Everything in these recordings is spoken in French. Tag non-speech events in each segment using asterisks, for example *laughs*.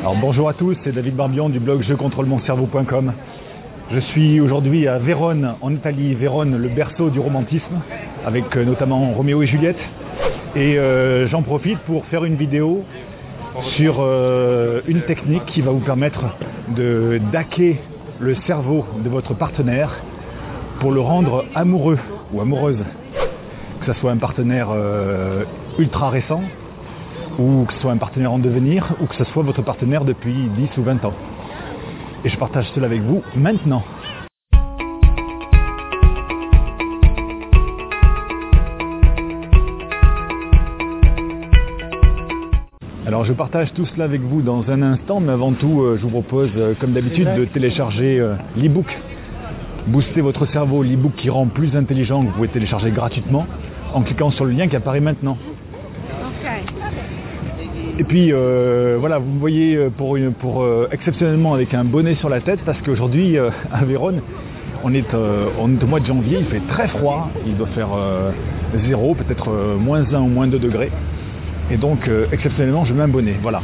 Alors bonjour à tous, c'est David Barbion du blog jeuxcontrôlemoncerveau.com. Je suis aujourd'hui à Vérone, en Italie. Vérone, le berceau du romantisme, avec euh, notamment Roméo et Juliette. Et euh, j'en profite pour faire une vidéo sur euh, une technique qui va vous permettre de daquer le cerveau de votre partenaire pour le rendre amoureux ou amoureuse. Que ce soit un partenaire ultra récent ou que ce soit un partenaire en devenir, ou que ce soit votre partenaire depuis 10 ou 20 ans. Et je partage cela avec vous maintenant. Alors je partage tout cela avec vous dans un instant, mais avant tout, euh, je vous propose, euh, comme d'habitude, de télécharger euh, l'e-book. Booster votre cerveau, l'e-book qui rend plus intelligent, que vous pouvez télécharger gratuitement en cliquant sur le lien qui apparaît maintenant. Et puis euh, voilà, vous me voyez euh, pour, euh, exceptionnellement avec un bonnet sur la tête parce qu'aujourd'hui *laughs* à Vérone, on est, au mois de janvier, il fait très froid, il doit faire 0, peut-être moins 1 ou moins 2 degrés. Et donc exceptionnellement je mets un bonnet. Voilà.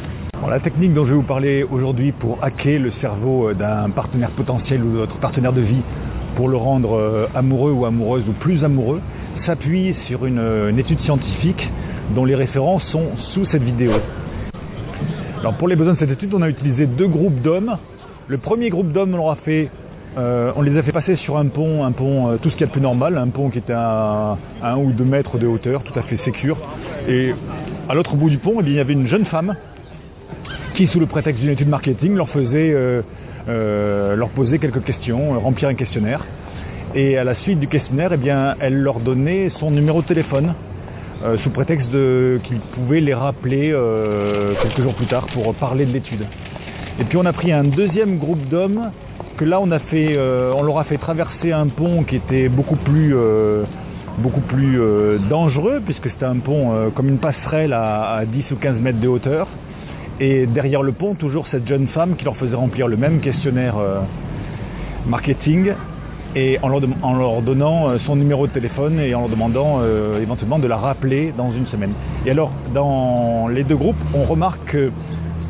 la technique dont je vais vous parler aujourd'hui pour hacker le cerveau d'un partenaire potentiel ou de votre partenaire de vie pour le rendre amoureux ou amoureuse ou plus amoureux s'appuie sur une étude scientifique dont les références sont sous cette vidéo. Pour les besoins de cette étude, on a utilisé deux groupes d'hommes. Le premier groupe d'hommes, on, euh, les a fait passer sur un pont, un pont euh, tout ce qu'il y a de plus normal, un pont qui était à un ou deux mètres de hauteur, tout à fait sécure. Et à l'autre bout du pont, eh il y avait une jeune femme qui, sous le prétexte d'une étude marketing, leur faisait, euh, posait quelques questions, remplir un questionnaire. Et à la suite du questionnaire, eh elle leur donnait son numéro de téléphone euh, sous prétexte qu'ils pouvaient les rappeler euh, quelques jours plus tard pour parler de l'étude. Et puis on a pris un deuxième groupe d'hommes que là on euh, leur a fait traverser un pont qui était beaucoup plus, dangereux puisque c'était un pont comme une passerelle à, 10 ou 15 mètres de hauteur. Et derrière le pont, toujours cette jeune femme qui leur faisait remplir le même questionnaire marketing et en leur, donnant euh, son numéro de téléphone et en leur demandant euh, éventuellement de la rappeler dans une semaine. Et alors, dans les deux groupes, on remarque que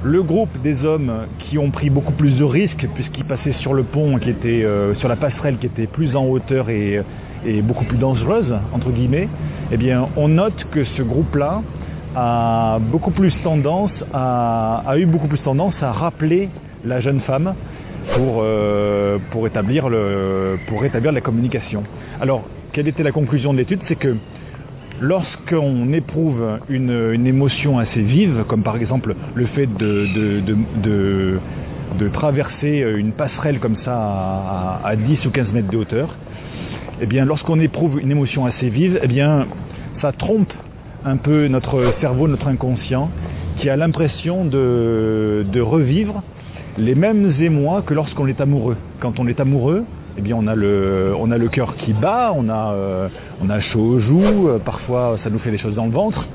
le groupe des hommes qui ont pris beaucoup plus de risques puisqu'ils passaient sur le pont qui était euh, sur la passerelle qui était plus en hauteur et, beaucoup plus dangereuse entre guillemets, eh bien on note que ce groupe-là a beaucoup plus tendance a eu beaucoup plus tendance à rappeler la jeune femme pour, euh, pour, établir le, pour établir la communication. Alors, quelle était la conclusion de l'étude? C'est que lorsqu'on éprouve une, émotion assez vive, comme par exemple le fait de, de, traverser une passerelle comme ça à, 10 ou 15 mètres de hauteur, eh bien lorsqu'on éprouve une émotion assez vive, eh bien ça trompe un peu notre cerveau, notre inconscient, qui a l'impression de, revivre les mêmes émois que lorsqu'on est amoureux. Quand on est amoureux, eh bien on a le, on a le cœur qui bat, on a, euh, on a chaud aux joues, euh, parfois ça nous fait des choses dans le ventre.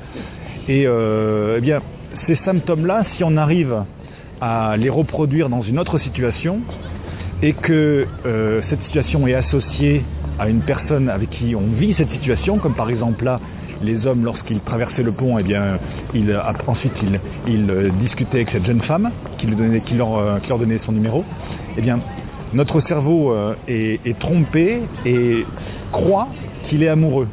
Et euh, eh bien ces symptômes-là, si on arrive à les reproduire dans une autre situation, et que cette situation est associée à une personne avec qui on vit cette situation, comme par exemple là les hommes, lorsqu'ils traversaient le pont, eh bien, ensuite ils, euh, discutaient avec cette jeune femme qui, euh, leur, donnait son numéro. Eh bien, notre cerveau euh, est, trompé et croit qu'il est amoureux.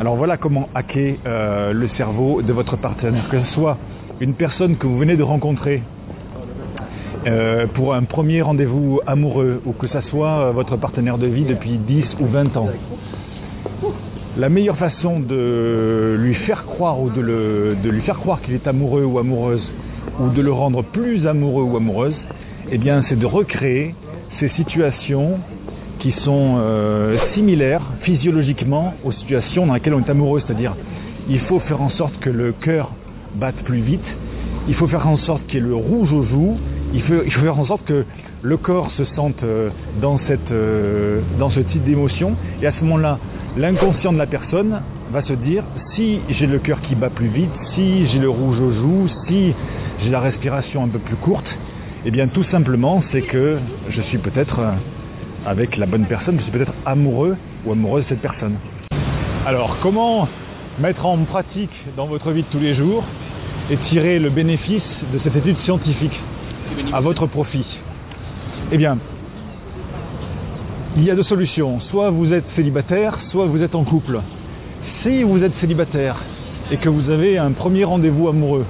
Alors voilà comment hacker le cerveau de votre partenaire, que ce soit une personne que vous venez de rencontrer pour un premier rendez-vous amoureux ou que ce soit votre partenaire de vie depuis 10 ou 20 ans la meilleure façon de lui faire croire ou de, lui faire croire qu'il est amoureux ou amoureuse ou de le rendre plus amoureux ou amoureuse, eh bien c'est de recréer ces situations qui sont euh, similaires physiologiquement aux situations dans lesquelles on est amoureux, c'est-à-dire il faut faire en sorte que le cœur batte plus vite, il faut faire en sorte qu'il y ait le rouge aux joues, il faut, faire en sorte que le corps se sente euh, dans, euh, dans ce type d'émotion, et à ce moment-là, l'inconscient de la personne va se dire si j'ai le cœur qui bat plus vite, si j'ai le rouge aux joues, si j'ai la respiration un peu plus courte, eh bien tout simplement c'est que je suis peut-être euh, avec la bonne personne, je suis peut-être amoureux ou amoureuse de cette personne. Alors comment mettre en pratique dans votre vie de tous les jours et tirer le bénéfice de cette étude scientifique à votre profit? Eh bien, il y a deux solutions. Soit vous êtes célibataire, soit vous êtes en couple. Si vous êtes célibataire et que vous avez un premier rendez-vous amoureux,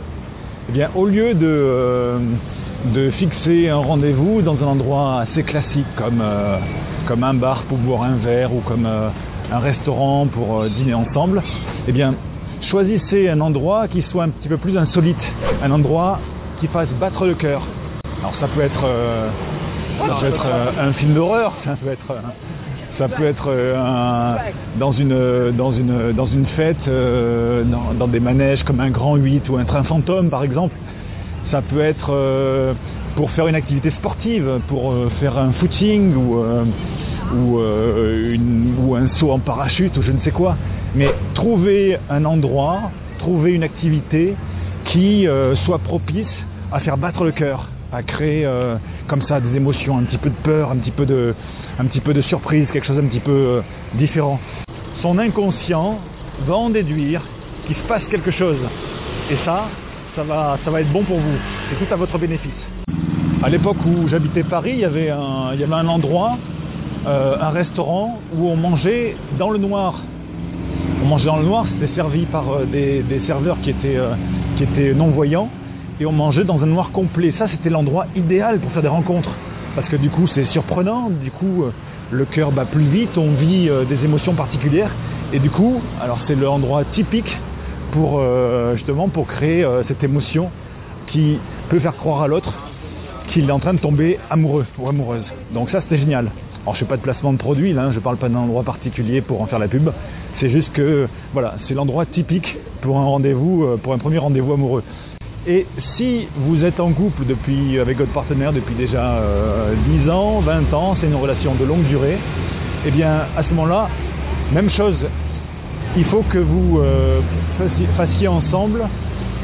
eh bien, au lieu de, euh, de fixer un rendez-vous dans un endroit assez classique comme, euh, un bar pour boire un verre ou comme euh, un restaurant pour dîner ensemble, eh bien, choisissez un endroit qui soit un petit peu plus insolite, un endroit qui fasse battre le cœur. Alors ça peut être ça peut être euh, un film d'horreur, ça peut être, euh, ça peut être euh, dans, une, dans, une, dans une fête, dans, des manèges comme un grand 8 ou un train fantôme par exemple. Ça peut être pour faire une activité sportive, pour faire un footing ou, ou, un saut en parachute ou je ne sais quoi. Mais trouver un endroit, trouver une activité qui soit propice à faire battre le cœur à créer comme ça des émotions, un petit peu de peur, un petit peu de, un petit peu de surprise, quelque chose un petit peu euh, différent. Son inconscient va en déduire qu'il se passe quelque chose. Et ça, ça va, ça va être bon pour vous. C'est tout à votre bénéfice. À l'époque où j'habitais Paris, il y avait un, il y avait un endroit, euh, un restaurant où on mangeait dans le noir. On mangeait dans le noir, c'était servi par des, des, serveurs qui étaient, qui étaient non-voyants et on mangeait dans un noir complet. Ça, c'était l'endroit idéal pour faire des rencontres. Parce que du coup, c'est surprenant, du coup, euh, le cœur bat plus vite, on vit euh, des émotions particulières. Et du coup, alors c'est l'endroit typique pour euh, justement créer cette émotion qui peut faire croire à l'autre qu'il est en train de tomber amoureux ou amoureuse. Donc ça, c'était génial. Alors je fais pas de placement de produit, là, hein, je parle pas d'un endroit particulier pour en faire la pub. C'est juste que voilà, c'est l'endroit typique pour un rendez-vous, pour un premier rendez-vous amoureux. Et si vous êtes en couple depuis, avec votre partenaire depuis déjà 10 euh, ans, 20 ans, c'est une relation de longue durée, eh bien à ce moment-là, même chose, il faut que vous euh, fassiez, ensemble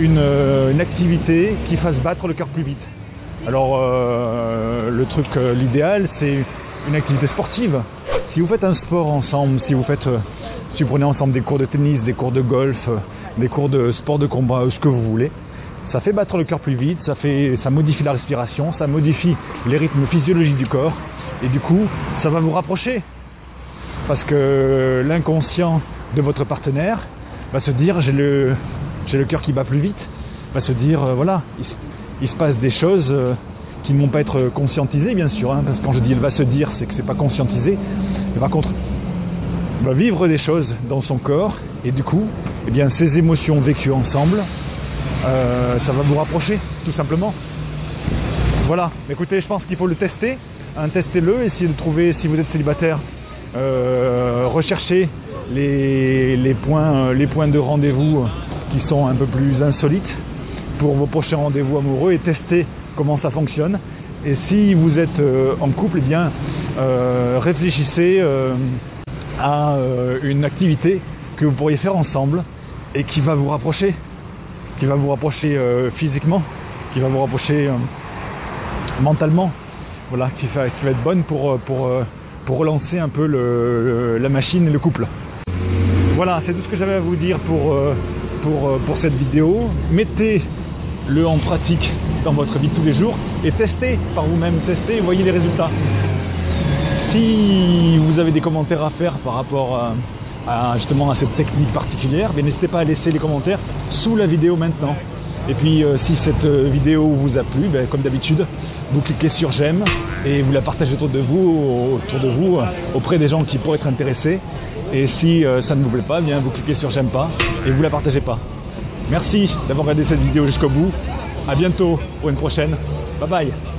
euh, une, activité qui fasse battre le cœur plus vite. Alors le truc, l'idéal, c'est une activité sportive. Si vous faites un sport ensemble, si vous faites, si vous prenez ensemble des cours de tennis, des cours de golf, des cours de sport de combat, ce que vous voulez, ça fait battre le cœur plus vite, ça, fait, ça modifie la respiration, ça modifie les rythmes physiologiques du corps, et du coup, ça va vous rapprocher. Parce que l'inconscient de votre partenaire va se dire j'ai le, j'ai le cœur qui bat plus vite, va se dire euh, voilà, il, se passe des choses euh, qui ne vont pas être conscientisées bien sûr, hein, parce que quand je dis il va se dire, c'est que c'est pas conscientisé. Mais par contre, il va vivre des choses dans son corps, et du coup, eh bien, ces émotions vécues ensemble euh, ça va vous rapprocher, tout simplement. Voilà, écoutez, je pense qu'il faut le tester. Hein, Testez-le, essayez de trouver, si vous êtes célibataire, euh, recherchez les, points, les points de rendez-vous qui sont un peu plus insolites pour vos prochains rendez-vous amoureux et testez comment ça fonctionne. Et si vous êtes euh, en couple, eh bien, réfléchissez à une activité que vous pourriez faire ensemble et qui va vous rapprocher qui va vous rapprocher euh, physiquement, qui va vous rapprocher euh, mentalement, voilà, qui va, être bonne pour, euh, relancer un peu la machine et le couple. Voilà, c'est tout ce que j'avais à vous dire pour, cette vidéo. Mettez-le en pratique dans votre vie tous les jours et testez par vous-même, testez et voyez les résultats. Si vous avez des commentaires à faire par rapport à, justement à cette technique particulière, n'hésitez pas à laisser les commentaires sous la vidéo maintenant. Et puis euh, si cette euh, vidéo vous a plu, ben, comme d'habitude, vous cliquez sur j'aime et vous la partagez autour de vous, autour de vous, euh, auprès des gens qui pourraient être intéressés. Et si ça ne vous plaît pas, bien vous cliquez sur j'aime pas et vous la partagez pas. Merci d'avoir regardé cette vidéo jusqu'au bout. A bientôt pour une prochaine. Bye bye